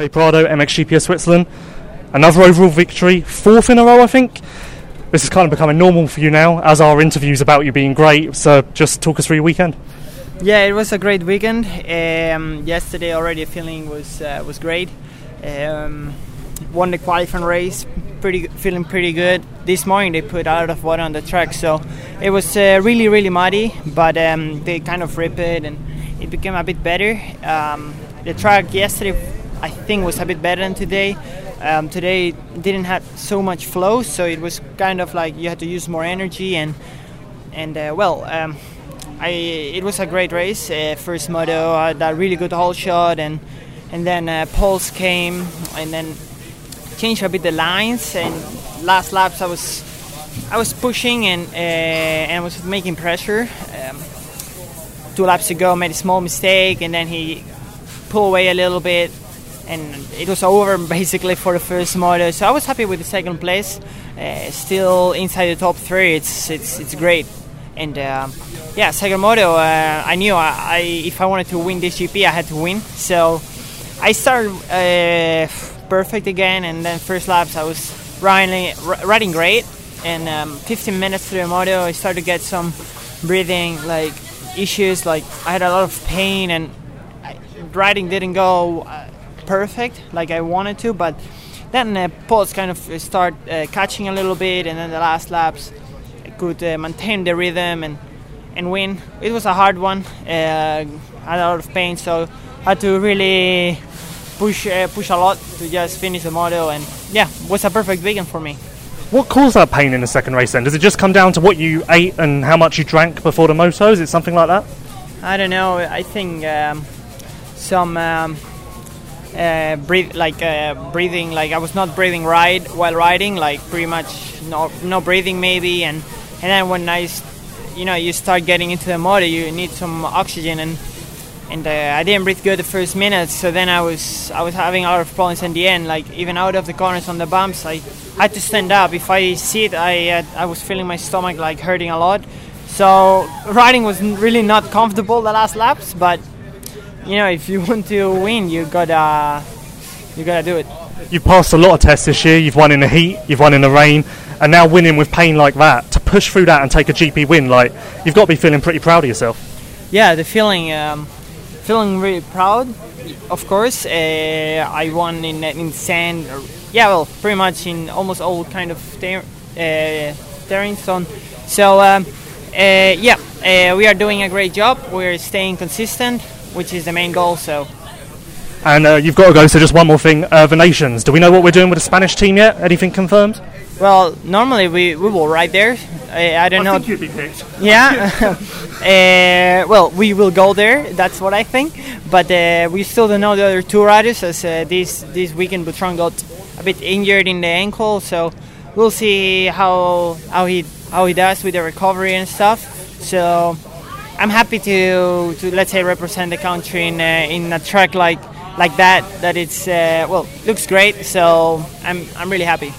Jorge Prado, MXGP Switzerland. Another overall victory, fourth in a row, I think. This is kind of becoming normal for you now, as our interviews about you being great. So, just talk us through your weekend. Yeah, it was a great weekend. Um, yesterday already, feeling was uh, was great. Um, won the qualifying race, pretty feeling pretty good. This morning they put a lot of water on the track, so it was uh, really really muddy, but um, they kind of ripped it and it became a bit better. Um, the track yesterday, I think, was a bit better than today. Um, today didn't have so much flow, so it was kind of like you had to use more energy and and uh, well. Um, I, it was a great race. Uh, first moto, I had a really good hole shot, and and then uh, came, and then changed a bit the lines. And last laps, I was I was pushing and uh, and was making pressure. Um, two laps ago, made a small mistake, and then he pulled away a little bit, and it was over basically for the first moto. So I was happy with the second place. Uh, still inside the top three, it's it's it's great. And uh, yeah, second moto, uh, I knew I, I, if I wanted to win this GP, I had to win. So I started uh, perfect again, and then first laps I was riding riding great. And um, 15 minutes through the moto, I started to get some breathing like issues. Like I had a lot of pain, and riding didn't go uh, perfect like I wanted to. But then uh, Pulse kind of start uh, catching a little bit, and then the last laps I could uh, maintain the rhythm and and win. It was a hard one. Uh, had a lot of pain, so I had to really push uh, push a lot to just finish the moto. And yeah, it was a perfect weekend for me. What caused that pain in the second race then? Does it just come down to what you ate and how much you drank before the moto? Is it something like that? I don't know. I think um, some um, uh, breathe, like uh, breathing, like I was not breathing right while riding, like pretty much no, no breathing maybe. And, and then when I, you know, you start getting into the motor, you need some oxygen and and uh, I didn't breathe good the first minutes. So then I was I was having a lot of problems in the end. Like even out of the corners on the bumps, I had to stand up. If I sit, I uh, I was feeling my stomach like hurting a lot. So riding was really not comfortable the last laps. But you know, if you want to win, you gotta you gotta do it. You've passed a lot of tests this year. You've won in the heat, you've won in the rain, and now winning with pain like that. To push through that and take a GP win, like you've got to be feeling pretty proud of yourself. Yeah, the feeling. Um, feeling really proud. Of course, uh, I won in in sand. Yeah, well, pretty much in almost all kind of ter- uh, terrain. So, so um, uh, yeah, uh, we are doing a great job. We're staying consistent, which is the main goal. So. And uh, you've got to go. So just one more thing: uh, the nations. Do we know what we're doing with the Spanish team yet? Anything confirmed? Well, normally we, we will ride there. I, I don't I know. think you'd be picked. Yeah. uh, well, we will go there. That's what I think. But uh, we still don't know the other two riders, as uh, this this weekend Butron got a bit injured in the ankle. So we'll see how how he how he does with the recovery and stuff. So I'm happy to to let's say represent the country in uh, in a track like like that. That it's uh, well looks great. So I'm I'm really happy.